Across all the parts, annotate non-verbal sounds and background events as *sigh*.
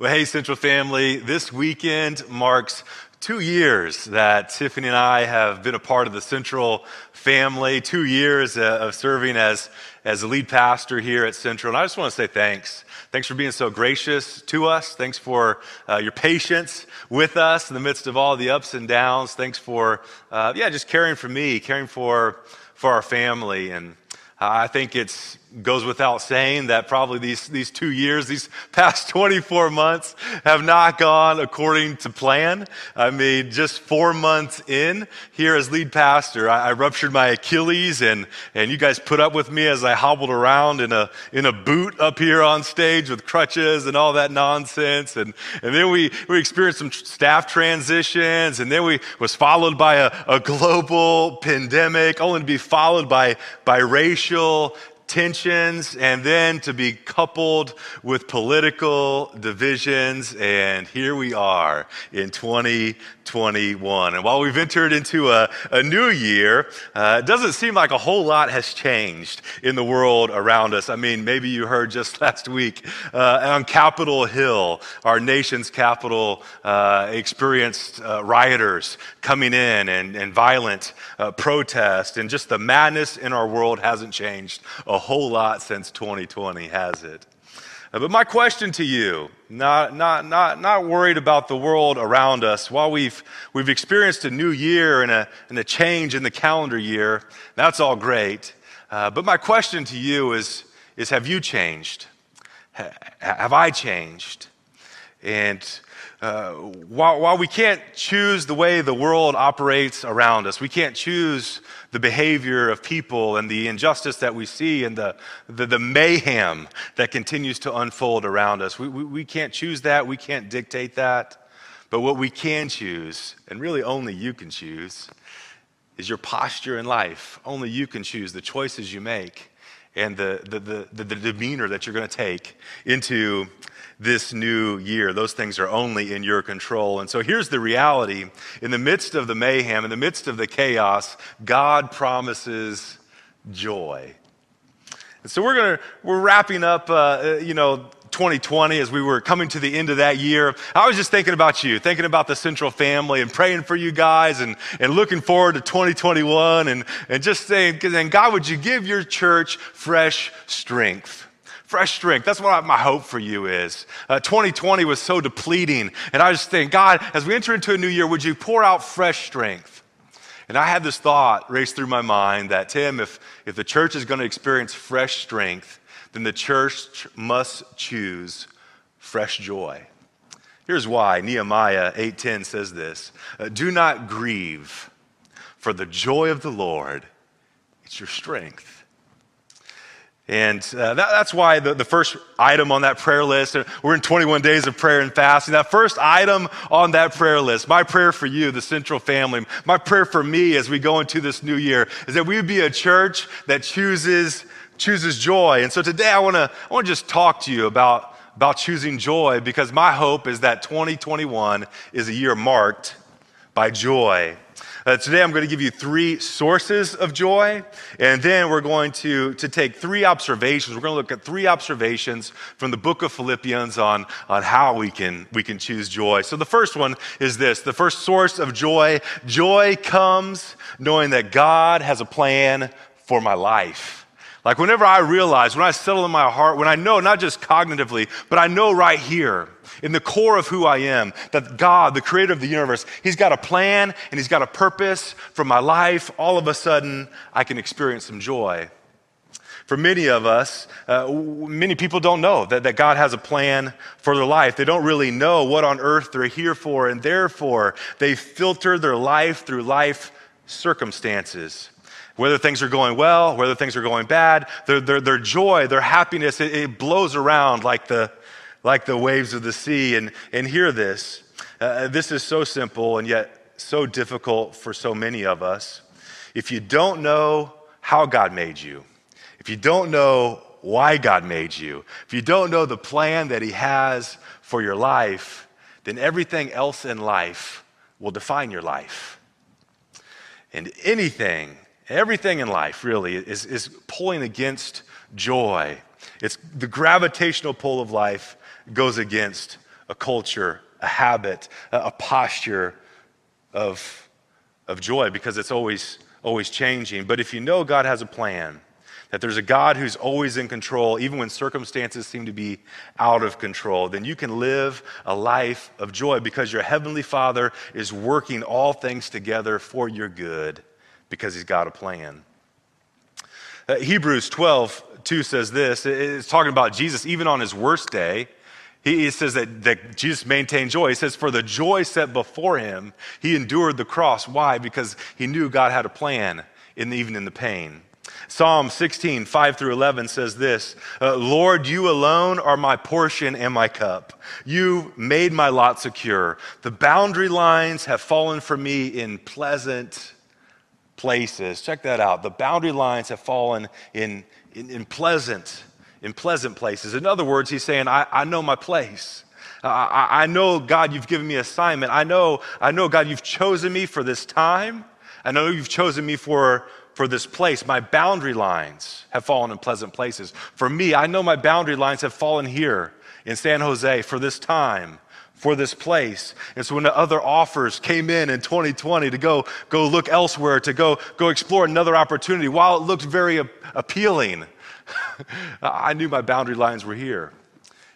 Well, hey, Central family, this weekend marks two years that Tiffany and I have been a part of the Central family, two years uh, of serving as, as the lead pastor here at Central. And I just want to say thanks. Thanks for being so gracious to us. Thanks for uh, your patience with us in the midst of all the ups and downs. Thanks for, uh, yeah, just caring for me, caring for, for our family. And I think it's goes without saying that probably these, these two years, these *laughs* past 24 months have not gone according to plan. I mean, just four months in here as lead pastor, I, I, ruptured my Achilles and, and you guys put up with me as I hobbled around in a, in a boot up here on stage with crutches and all that nonsense. And, and then we, we experienced some staff transitions and then we was followed by a, a global *laughs* pandemic only to be followed by, by racial tensions and then to be coupled with political divisions. And here we are in 2021. And while we've entered into a, a new year, uh, it doesn't seem like a whole lot has changed in the world around us. I mean, maybe you heard just *laughs* last week uh, on Capitol Hill, our nation's capital, uh, experienced uh, rioters coming in and, and violent uh, protest. And just the madness in our world hasn't changed a whole lot since 2020, has it? Uh, but my question to you, not, not, not, not worried about the world around us, while we've, we've experienced a new year and a, and a change in the calendar year, that's all great. Uh, but my question to you is, is have you changed? Ha, have I changed? And uh, while, while we can't choose the way the world operates around us, we can't choose the behavior of people and the injustice that we see and the, the, the mayhem that continues to unfold around us. We, we, we can't choose that, we can't dictate that. But what we can choose, and really only you can choose, is your posture in life. Only you can choose the choices you make and the, the, the, the, the demeanor that you're going to take into this new year. Those things are only in your control. And so here's the reality in the midst of the mayhem, in the midst of the chaos, God promises joy. And so we're going to, we're wrapping up, uh, uh you know, 2020 as we were coming to the end of that year. I was just thinking about you, thinking about the Central family and praying for you guys and, and looking forward to 2021 and, and just saying, and God, would you give your church fresh strength? Fresh strength. That's what my hope for you is. Uh, 2020 was so depleting. And I just think, God, as we enter into a new year, would you pour out fresh strength? And I had this thought race through my mind that, Tim, if, if the church is going to experience fresh strength, then the church must choose fresh joy. Here's why Nehemiah 8:10 says this, uh, "Do not grieve, for the joy of the Lord it's your strength." And uh, that, that's why the, the first item on that prayer list, uh, we're in 21 days of prayer and fasting. That first item on that prayer list, my prayer for you, the Central family, my prayer for me as we go into this new year, is that we would be a church that chooses, chooses joy. And so today I want to I wanna just talk to you about, about choosing joy because my hope is that 2021 is a year marked by joy. Uh, today I'm going to give you three sources of joy, and then we're going to, to take three observations. We're going to look at three observations from the book of Philippians on, on how we can, we can choose joy. So the first one is this the first source of joy joy comes knowing that God has a plan for my life. Like whenever I realize, when I settle in my heart, when I know, not just cognitively, but I know right here, in the core of who I am, that God, the creator of the universe, He's got a plan and He's got a purpose for my life, all of a sudden I can experience some joy. For many of us, uh, many people don't know that, that God has a plan for their life. They don't really know what on earth they're here for, and therefore they filter their life through life circumstances whether things are going well, whether things are going bad, their, their, their joy, their happiness, it, it, blows around like the, like the waves of the sea. And, and hear this. Uh, this is so simple and yet so difficult for so many of us. If you don't know how God made you, if you don't know why God made you, if you don't know the plan that He has for your life, then everything else in life will define your life. And anything, everything in life really is, is pulling against joy. It's the gravitational pull of life goes against a culture, a habit, a posture of, of joy because it's always, always changing. But if you know God has a plan, that there's a God who's always in control, even when circumstances seem to be out of control, then you can live a life of joy because your Heavenly Father is working all things together for your good because He's got a plan. Uh, Hebrews 12, 2 says this it's talking about Jesus, even on His worst day. He, he says that, that Jesus maintained joy. He says, For the joy set before him, he endured the cross. Why? Because he knew God had a plan, in, even in the pain. Psalm 16, 5 through 11 says this uh, Lord, you alone are my portion and my cup. You made my lot secure. The boundary lines have fallen for me in pleasant places. Check that out. The boundary lines have fallen in, in, in pleasant, in pleasant places. In other words, he's saying, I, I know my place. I, I know, God, you've given me assignment. I know, I know, God, you've chosen me for this time. I know you've chosen me for, for this place. My boundary lines have fallen in pleasant places. For me, I know my boundary lines have fallen here in San Jose for this time, for this place. And so when the other offers came in in 2020 to go, go look elsewhere, to go, go explore another opportunity, while it looked very appealing, *laughs* I knew my boundary lines were here.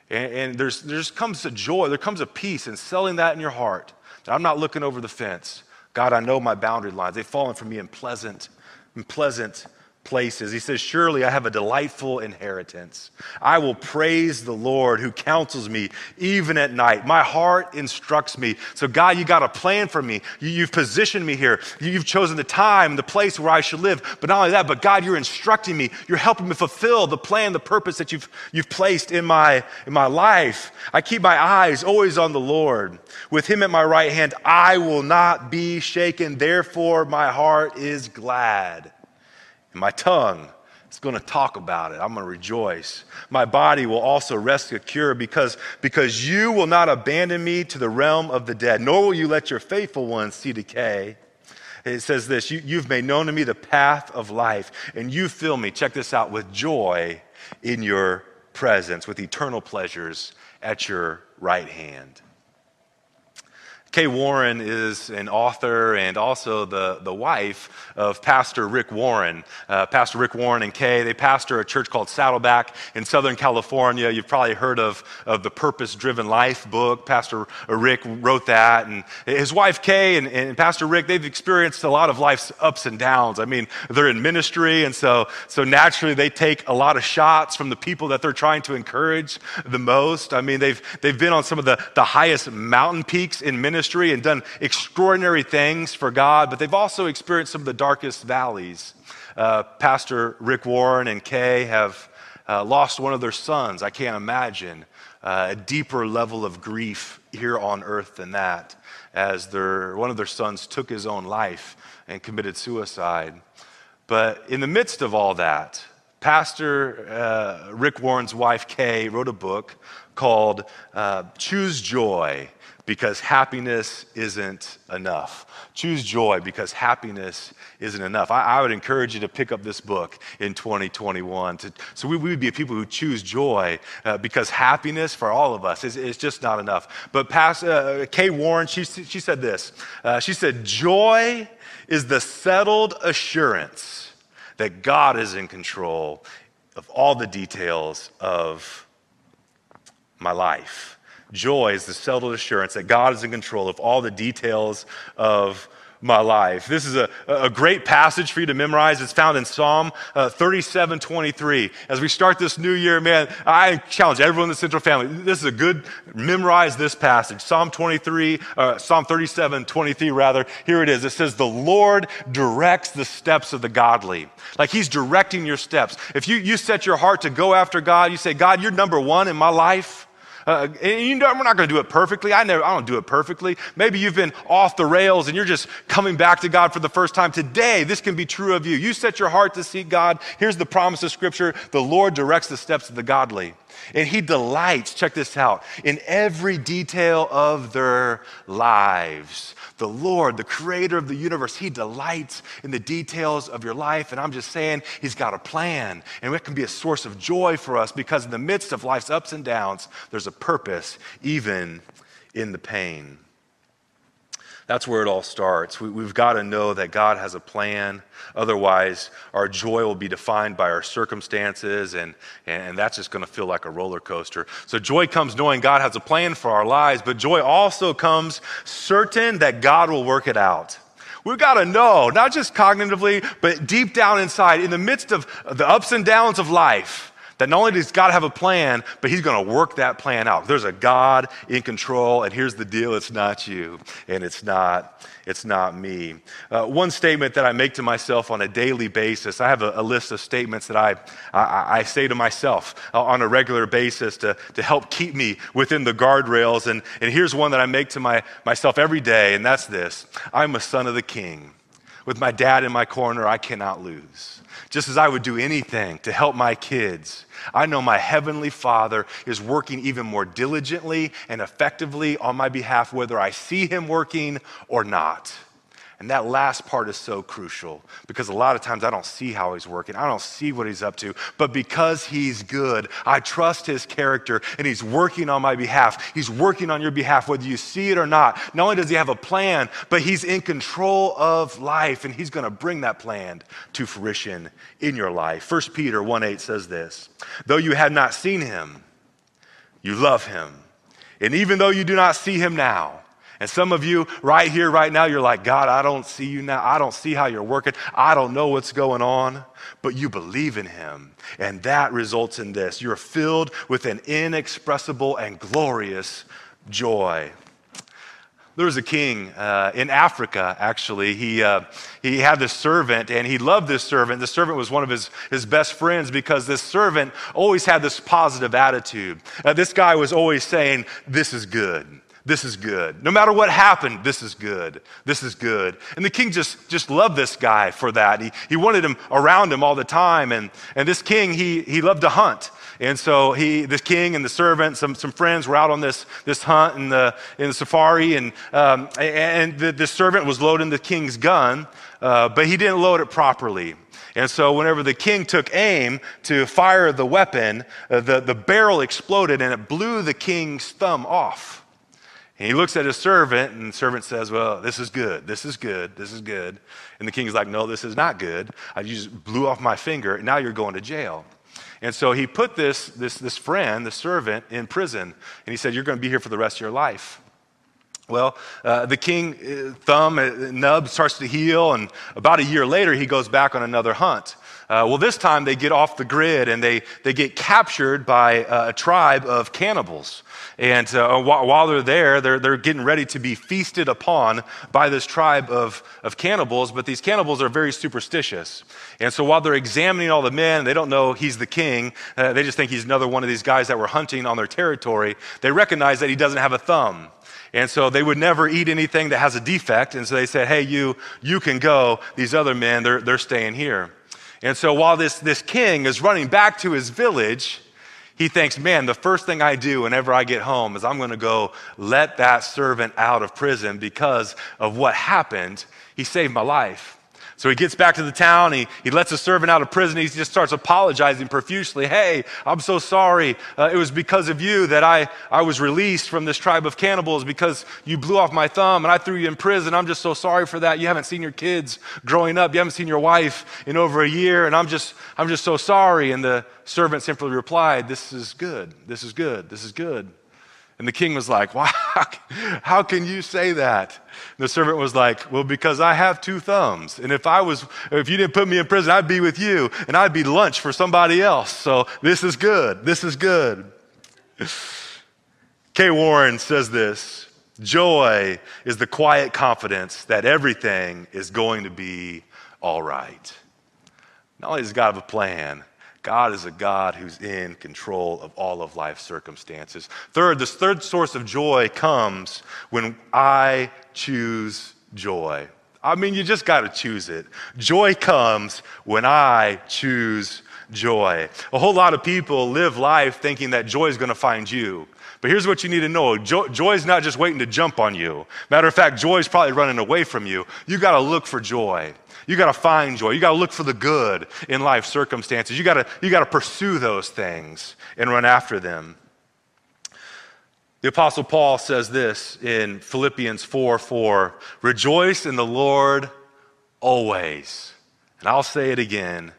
And, and there's, there comes a joy, there comes a peace in selling that in your heart. That I'm not looking over the fence. God, I know my boundary lines. They've fallen for me in pleasant and pleasant places. He says, Surely I have a delightful inheritance. I will praise the Lord who counsels me even at night. My heart instructs me. So, God, you got a plan for me. You, have positioned me here. You've chosen the time, and the place where I should live. But not only that, but God, you're instructing me. You're helping me fulfill the plan, the purpose that you've, you've placed in my, in my life. I keep my eyes always on the Lord. With him at my right hand, I will not be shaken. Therefore, my heart is glad. And my tongue is going to talk about it. I'm going to rejoice. My body will also rest secure because, because you will not abandon me to the realm of the dead, nor will you let your faithful ones see decay. It says this you, You've made known to me the path of life, and you fill me, check this out, with joy in your presence, with eternal pleasures at your right hand. Kay Warren is an author and also the, the wife of Pastor Rick Warren. Uh, pastor Rick Warren and Kay, they pastor a church called Saddleback in Southern California. You've probably heard of, of the Purpose Driven Life book. Pastor Rick wrote that. And his wife Kay and, and Pastor Rick, they've experienced a lot of life's ups and downs. I mean, they're in ministry, and so, so naturally they take a lot of shots from the people that they're trying to encourage the most. I mean, they've, they've been on some of the, the highest mountain peaks in ministry ministry and done extraordinary things for God, but they've also experienced some of the darkest valleys. Uh, Pastor Rick Warren and Kay have uh, lost one of their sons. I can't imagine uh, a deeper level of grief here on earth than that, as their, one of their sons took his own life and committed suicide. But in the midst of all that, Pastor uh, Rick Warren's wife, Kay, wrote a book called uh, Choose Joy because happiness isn't enough. Choose joy because happiness isn't enough. I, I, would encourage you to pick up this book in 2021. To, so we, would be people who choose joy uh, because happiness for all of us is, is just not enough. But Pastor uh, Kay Warren, she, she said this. Uh, she said, Joy is the settled assurance that God is in control of all the details of my life. Joy is the settled assurance that God is in control of all the details of my life. This is a, a great passage for you to memorize. It's found in Psalm uh, 37 23. As we start this new year, man, I challenge everyone in the Central family. This is a good, memorize this passage. Psalm 23, uh, Psalm 37 23, rather. Here it is. It says, The Lord directs the steps of the godly. Like He's directing your steps. If you, you set your heart to go after God, you say, God, you're number one in my life. Uh, you know, we're not going to do it perfectly. I never, I don't do it perfectly. Maybe you've been off the rails and you're just coming back to God for the first time. Today, this can be true of you. You set your heart to seek God. Here's the promise of Scripture the Lord directs the steps of the godly. And he delights, check this out, in every detail of their lives. The Lord, the creator of the universe, he delights in the details of your life. And I'm just saying, he's got a plan. And it can be a source of joy for us because in the midst of life's ups and downs, there's a purpose, even in the pain. That's where it all starts. We, have got to know that God has a plan. Otherwise, our joy will be defined by our circumstances, and, and that's just going to feel like a roller coaster. So, joy comes knowing God has a plan for our lives, but joy also comes certain that God will work it out. We've got to know, not just cognitively, but deep down inside, in the midst of the ups and downs of life, that not only does God have a plan, but He's going to work that plan out. There's a God in control, and here's the deal: it's not you, and it's not it's not me. Uh, one statement that I make to myself on a daily basis. I have a, a list of statements that I I, I say to myself uh, on a regular basis to to help keep me within the guardrails. And and here's one that I make to my myself every day, and that's this: I'm a son of the King. With my dad in my corner, I cannot lose just as I would do anything to help my kids, I know my Heavenly Father is working even more diligently and effectively on my behalf, whether I see Him working or not. And that last part is so crucial because a lot of times I don't see how he's working. I don't see what he's up to. But because he's good, I trust his character and he's working on my behalf. He's working on your behalf, whether you see it or not. Not only does he have a plan, but he's in control of life and he's going to bring that plan to fruition in your life. 1 Peter 1 8 says this Though you have not seen him, you love him. And even though you do not see him now, and some of you right here, right now, you're like, God, I don't see you now. I don't see how you're working. I don't know what's going on. But you believe in him. And that results in this. You're filled with an inexpressible and glorious joy. There was a king uh, in Africa, actually. He, uh, he had this servant, and he loved this servant. The servant was one of his, his best friends because this servant always had this positive attitude. Uh, this guy was always saying, This is good. This is good. No matter what happened, this is good. This is good. And the king just, just loved this guy for that. He, he wanted him around him all the time. And, and this king, he, he loved to hunt. And so he, the king and the servant, some, some friends were out on this, this hunt in the, in the safari. And, um, and the, the servant was loading the king's gun, uh, but he didn't load it properly. And so, whenever the king took aim to fire the weapon, uh, the, the barrel exploded and it blew the king's thumb off. And he looks at his servant, and the servant says, Well, this is good. This is good. This is good. And the king's like, No, this is not good. I just blew off my finger. And now you're going to jail. And so he put this, this, this friend, the servant, in prison. And he said, You're going to be here for the rest of your life. Well, uh, the king uh, thumb, uh, nub starts to heal, and about a year later, he goes back on another hunt. Uh, well, this time they get off the grid and they, they get captured by uh, a tribe of cannibals. And uh, while they're there, they're, they're getting ready to be feasted upon by this tribe of, of cannibals. But these cannibals are very superstitious. And so while they're examining all the men, they don't know he's the king. Uh, they just think he's another one of these guys that were hunting on their territory. They recognize that he doesn't have a thumb. And so they would never eat anything that has a defect. And so they said, hey, you, you can go. These other men, they're, they're staying here. And so while this, this king is running back to his village, he thinks, man, the first thing I do whenever I get home is I'm going to go let that servant out of prison because of what happened. He saved my life. So he gets back to the town. He, he lets the servant out of prison. He just starts apologizing profusely. Hey, I'm so sorry. Uh, it was because of you that I, I was released from this tribe of cannibals because you blew off my thumb and I threw you in prison. I'm just so sorry for that. You haven't seen your kids growing up. You haven't seen your wife in over a year. And I'm just, I'm just so sorry. And the servant simply replied, This is good. This is good. This is good. And the king was like, Wow, how can you say that? And the servant was like, Well, because I have two thumbs. And if I was, if you didn't put me in prison, I'd be with you and I'd be lunch for somebody else. So this is good. This is good. Kay Warren says this Joy is the quiet confidence that everything is going to be all right. Not only does God have a plan, God is a God who's in control of all of life's circumstances. Third, this third source of joy comes when I choose joy. I mean, you just got to choose it. Joy comes when I choose joy. A whole lot of people live life thinking that joy is going to find you. But here's what you need to know joy is not just waiting to jump on you. Matter of fact, joy is probably running away from you. You got to look for joy. You got to find joy. You got to look for the good in life circumstances. You got to you got to pursue those things and run after them. The Apostle Paul says this in Philippians 4 4 Rejoice in the Lord always. And I'll say it again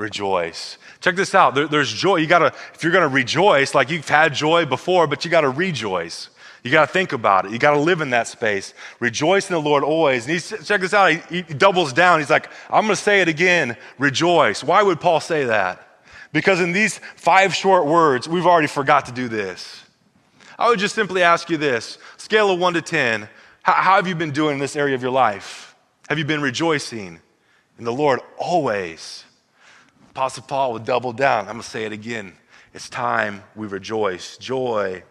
rejoice. Check this out. There, there's joy. You gotta, if you're gonna rejoice, like you've had joy before, but you gotta rejoice. You gotta think about it. You gotta live in that space. Rejoice in the Lord always. And he's, check this out. He, he doubles down. He's like, I'm gonna say it again. Rejoice. Why would Paul say that? Because in these five short words, we've already forgot to do this. I would just simply ask you this scale of one to 10, how, how have you been doing in this area of your life? Have you been rejoicing in the Lord always? Apostle Paul would double down. I'm going to say it again. It's time we rejoice. Joy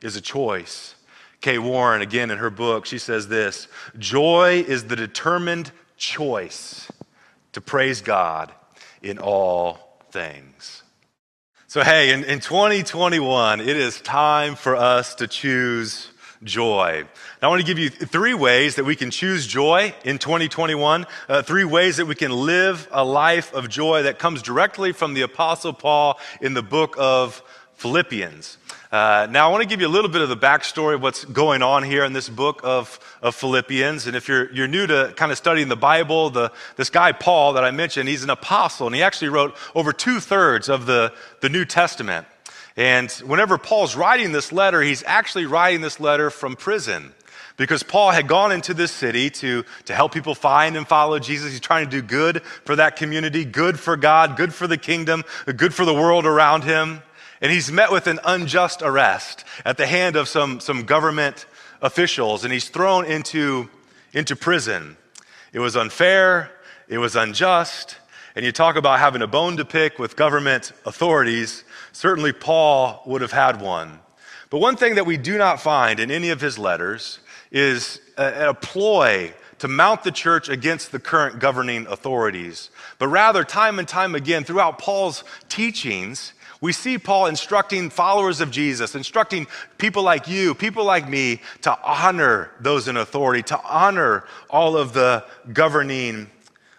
is a choice. Kay Warren, again in her book, she says this Joy is the determined choice to praise God in all things. So, hey, in, in 2021, it is time for us to choose joy. Now, I want to give you three ways that we can choose joy in 2021, uh, three ways that we can live a life of joy that comes directly from the Apostle Paul in the book of Philippians. Uh, now, I want to give you a little bit of the backstory of what's going on here in this book of, of Philippians. And if you're, you're new to kind of studying the Bible, the, this guy, Paul, that I mentioned, he's an apostle, and he actually wrote over two thirds of the, the New Testament. And whenever Paul's writing this letter, he's actually writing this letter from prison because Paul had gone into this city to, to help people find and follow Jesus. He's trying to do good for that community, good for God, good for the kingdom, good for the world around him. And he's met with an unjust arrest at the hand of some, some government officials, and he's thrown into, into prison. It was unfair, it was unjust, and you talk about having a bone to pick with government authorities. Certainly, Paul would have had one. But one thing that we do not find in any of his letters is a, a ploy to mount the church against the current governing authorities. But rather, time and time again, throughout Paul's teachings, we see Paul instructing followers of Jesus, instructing people like you, people like me, to honor those in authority, to honor all of the governing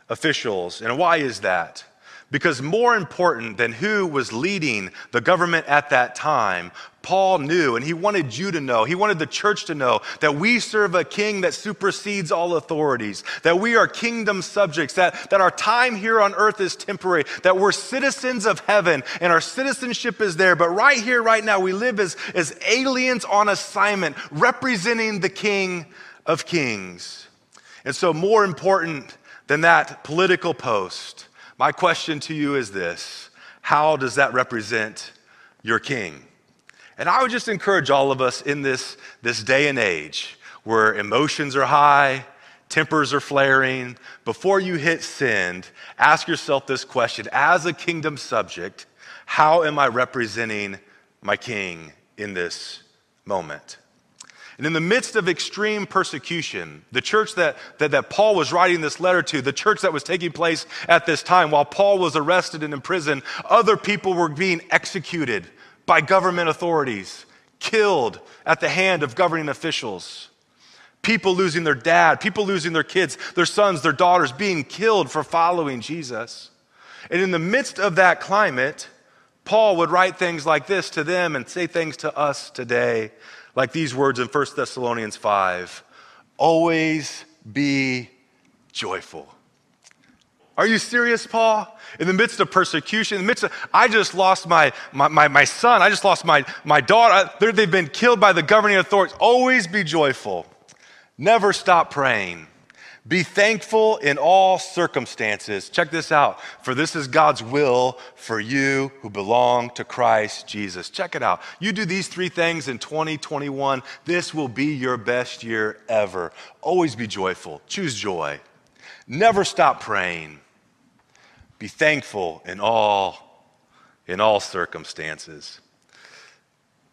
officials. And why is that? Because more important than who was leading the government at that time, Paul knew, and he wanted you to know, he wanted the church to know that we serve a king that supersedes all authorities, that we are kingdom subjects, that, that our time here on earth is temporary, that we're citizens of heaven and our citizenship is there. But right here, right now, we live as, as aliens on assignment, representing the king of kings. And so, more important than that political post, my question to you is this How does that represent your king? And I would just encourage all of us in this, this day and age where emotions are high, tempers are flaring, before you hit send, ask yourself this question As a kingdom subject, how am I representing my king in this moment? And in the midst of extreme persecution, the church that, that, that, Paul was writing this letter to, the church that was taking place at this time, while Paul was arrested and in prison, other people were being executed by government authorities, killed at the hand of governing officials. People losing their dad, people losing their kids, their sons, their daughters, being killed for following Jesus. And in the midst of that climate, Paul would write things like this to them and say things to us today like these words in 1 Thessalonians 5 Always be joyful. Are you serious, Paul? In the midst of persecution, in the midst of, I just lost my, my, my, my son, I just lost my, my daughter, they've been killed by the governing authorities. Always be joyful. Never stop praying. Be thankful in all circumstances. Check this out. For this is God's will for you who belong to Christ Jesus. Check it out. You do these three things in 2021, this will be your best year ever. Always be joyful. Choose joy. Never stop praying. Be thankful in all in all circumstances.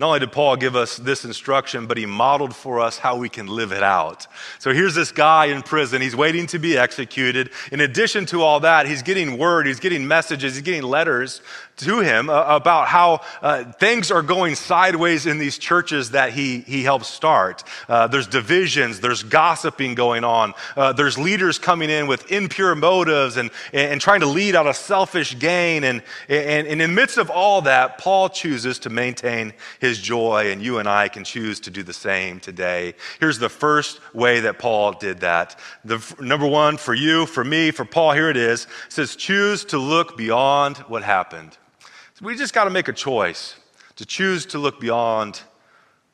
Not only did Paul give us this instruction, but he modeled for us how we can live it out. So here's this guy in prison. He's waiting to be executed. In addition to all that, he's getting word, he's getting messages, he's getting letters to him uh, about how uh, things are going sideways in these churches that he, he helped start. Uh, there's divisions, there's gossiping going on, uh, there's leaders coming in with impure motives and, and trying to lead out of selfish gain. And, and, and in the midst of all that, Paul chooses to maintain his his joy, and you and I can choose to do the same today. Here's the first way that Paul did that. The number one for you, for me, for Paul, here it is. It says, choose to look beyond what happened. So we just got to make a choice to choose to look beyond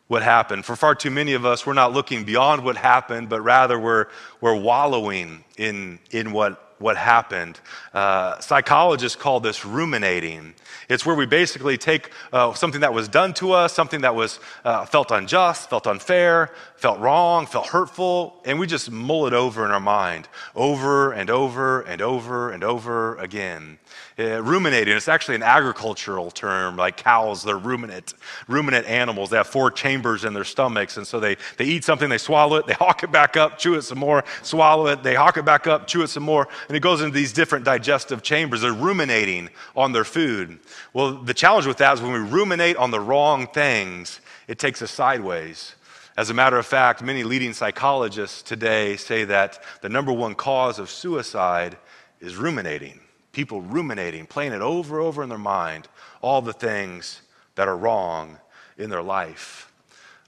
what happened. For far too many of us, we're not looking beyond what happened, but rather we're, we're wallowing in, in what what happened. Uh, psychologists call this ruminating. It's where we basically take uh, something that was done to us, something that was uh, felt unjust, felt unfair, felt wrong, felt hurtful, and we just mull it over in our mind over and over and over and over again. Uh, ruminating, it's actually an agricultural term, like cows, they're ruminant, ruminant animals. They have four chambers in their stomachs, and so they, they eat something, they swallow it, they *laughs* hawk it back up, chew it some more, swallow it, they hawk it back up, chew it some more, and it goes into these different digestive chambers. They're ruminating on their food. Well, the challenge with that is when we ruminate on the wrong things, it takes us sideways. As a matter of fact, many leading psychologists today say that the number one cause of suicide is ruminating. People ruminating, playing it over and over in their mind, all the things that are wrong in their life.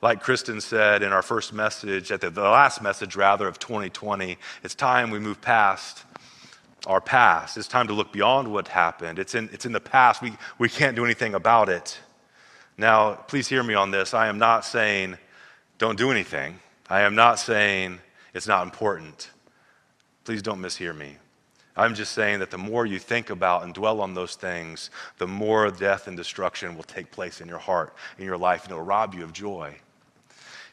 Like Kristen said in our first message, at the, the last message rather of 2020, it's time we move past our past. It's time to look beyond what happened. It's in, it's in the past. We, we can't do anything about it. Now, please hear me on this. I am not saying don't do anything. I am not saying it's not important. Please don't mishear me. I'm just saying that the more you think about and dwell on those things, the more death and destruction will take place in your heart, in your life, and it'll rob you of joy.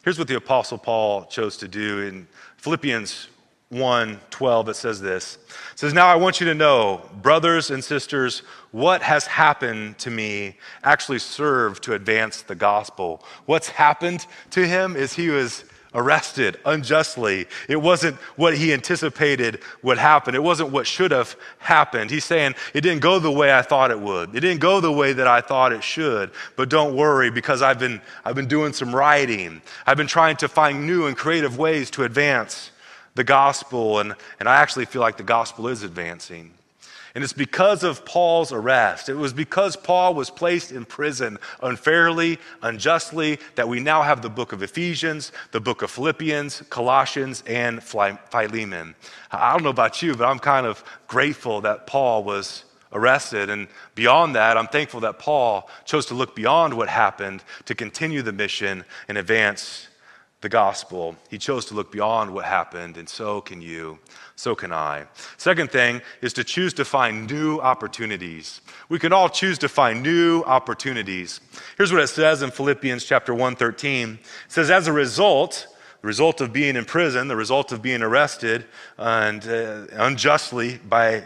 Here's what the Apostle Paul chose to do in Philippians 1 12, it says this. It says, Now I want you to know, brothers and sisters, what has happened to me actually served to advance the gospel. What's happened to him is he was arrested unjustly. It wasn't what he anticipated would happen. It wasn't what should have happened. He's saying, It didn't go the way I thought it would. It didn't go the way that I thought it should. But don't worry because I've been, I've been doing some writing. I've been trying to find new and creative ways to advance the gospel, and, and I actually feel like the gospel is advancing. And it's because of Paul's arrest. It was because Paul was placed in prison unfairly, unjustly, that we now have the book of Ephesians, the book of Philippians, Colossians, and Philemon. I don't know about you, but I'm kind of grateful that Paul was arrested. And beyond that, I'm thankful that Paul chose to look beyond what happened to continue the mission and advance the gospel. He chose to look beyond what happened, and so can you. So can I. Second thing is to choose to find new opportunities. We can all choose to find new opportunities. Here's what it says in Philippians chapter 1:13. It says, "As a result, the result of being in prison, the result of being arrested and uh, unjustly by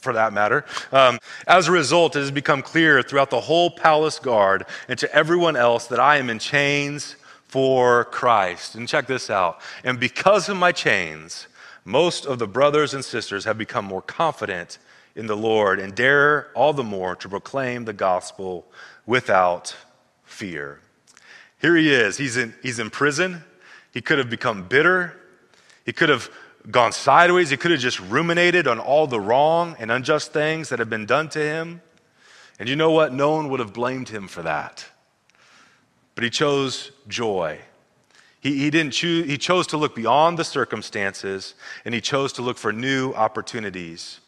for that matter. Um, as a result, it has become clear throughout the whole palace guard and to everyone else that I am in chains for Christ. And check this out. And because of my chains, most of the brothers and sisters have become more confident in the Lord and dare all the more to proclaim the gospel without fear. Here he is. He's in, he's in prison. He could have become bitter. He could have gone sideways. He could have just ruminated on all the wrong and unjust things that have been done to him. And you know what? No one would have blamed him for that but he chose joy. He, he, didn't choose, he chose to look beyond the circumstances and he chose to look for new opportunities.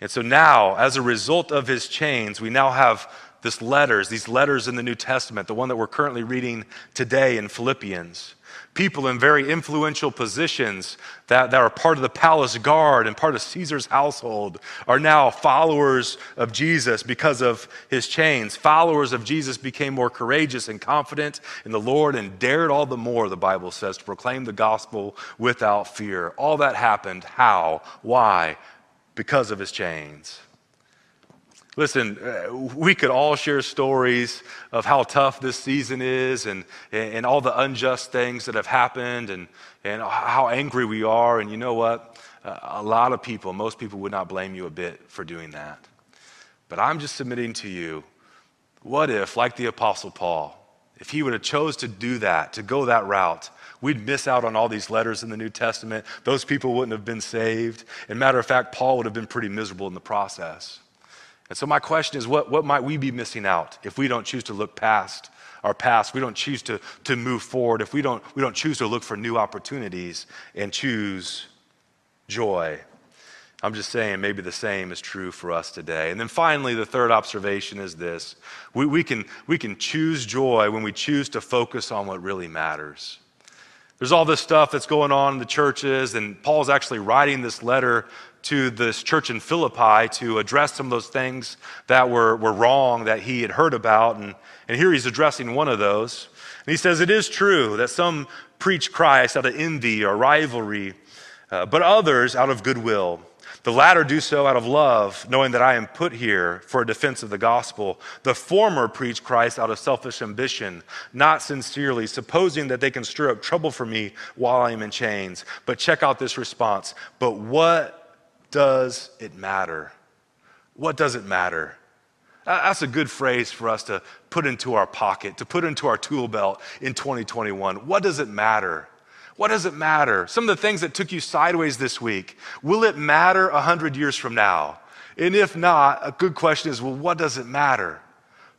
And so now, as a result of his chains, we now have this letters, these letters in the New Testament, the one that we're currently reading today in Philippians people in very influential positions that, that are part of the palace guard and part of Caesar's household are now followers of Jesus because of his chains. Followers of Jesus became more courageous and confident in the Lord and dared all the more, the Bible says, to proclaim the gospel without fear. All that happened. How? Why? Because of his chains. Listen, uh, we could all share stories of how tough this season is and, and all the unjust things that have happened and, and how angry we are. And you know what? Uh, a lot of people, most people would not blame you a bit for doing that. But I'm just submitting to you what if, like the Apostle Paul, if he would have chose to do that, to go that route, we'd miss out on all these letters in the New Testament. Those people wouldn't have been saved. And matter of fact, Paul would have been pretty miserable in the process. And so, my question is what, what might we be missing out if we don't choose to look past our past, we don't choose to, to move forward, if we don't, we don't choose to look for new opportunities and choose joy. I'm just saying, maybe the same is true for us today. And then finally, the third observation is this we, we, can, we can choose joy when we choose to focus on what really matters. There's all this stuff that's going on in the churches, and Paul's actually writing this letter to this church in Philippi to address some of those things that were, were wrong that he had heard about. And, and here he's addressing one of those. And he says, It is true that some preach Christ out of envy or rivalry, uh, but others out of goodwill. The latter do so out of love, knowing that I am put here for a defense of the gospel. The former preach Christ out of selfish ambition, not sincerely, supposing that they can stir up trouble for me while I am in chains. But check out this response. But what does it matter? What does it matter? That's a good phrase for us to put into our pocket, to put into our tool belt in 2021. What does it matter? What does it matter? Some of the things that took you sideways this week, will it matter 100 years from now? And if not, a good question is, well, what does it matter?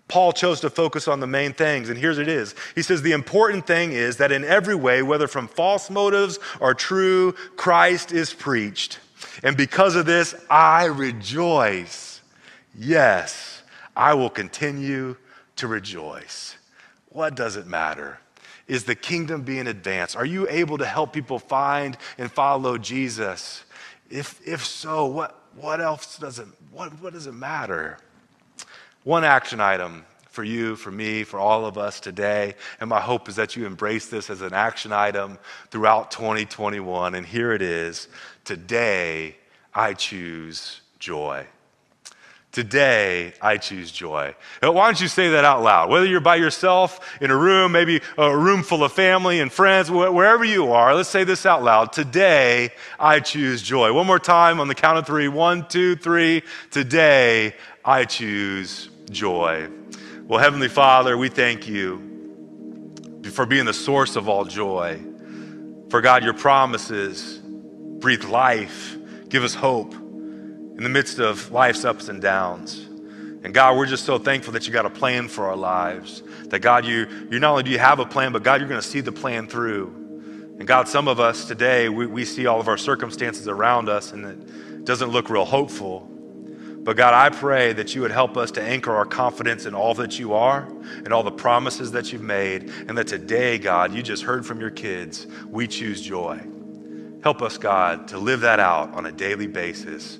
Paul chose to focus on the main things, and here's it is. He says, The important thing is that in every way, whether from false motives or true, Christ is preached. And because of this, I rejoice. Yes, I will continue to rejoice. What does it matter? Is the kingdom being advanced? Are you able to help people find and follow Jesus? If, if so, what, what else does it, what, what does it matter? One action item for you, for me, for all of us today. And my hope is that you embrace this as an action item throughout 2021. And here it is Today, I choose joy. Today, I choose joy. Why don't you say that out loud? Whether you're by yourself in a room, maybe a room full of family and friends, wherever you are, let's say this out loud. Today, I choose joy. One more time on the count of three. One, two, three. Today, I choose joy. Well, Heavenly Father, we thank you for being the source of all joy. For God, your promises breathe life, give us hope in the midst of life's ups and downs. And God, we're just so thankful that you got a plan for our lives. That God, you, you not only do you have a plan, but God, you're going to see the plan through. And God, some of us today, we, we see all of our circumstances around us and it doesn't look real hopeful. But God, I pray that you would help us to anchor our confidence in all that you are and all the promises that you've made. And that today, God, you just heard from your kids, we choose joy. Help us, God, to live that out on a daily basis.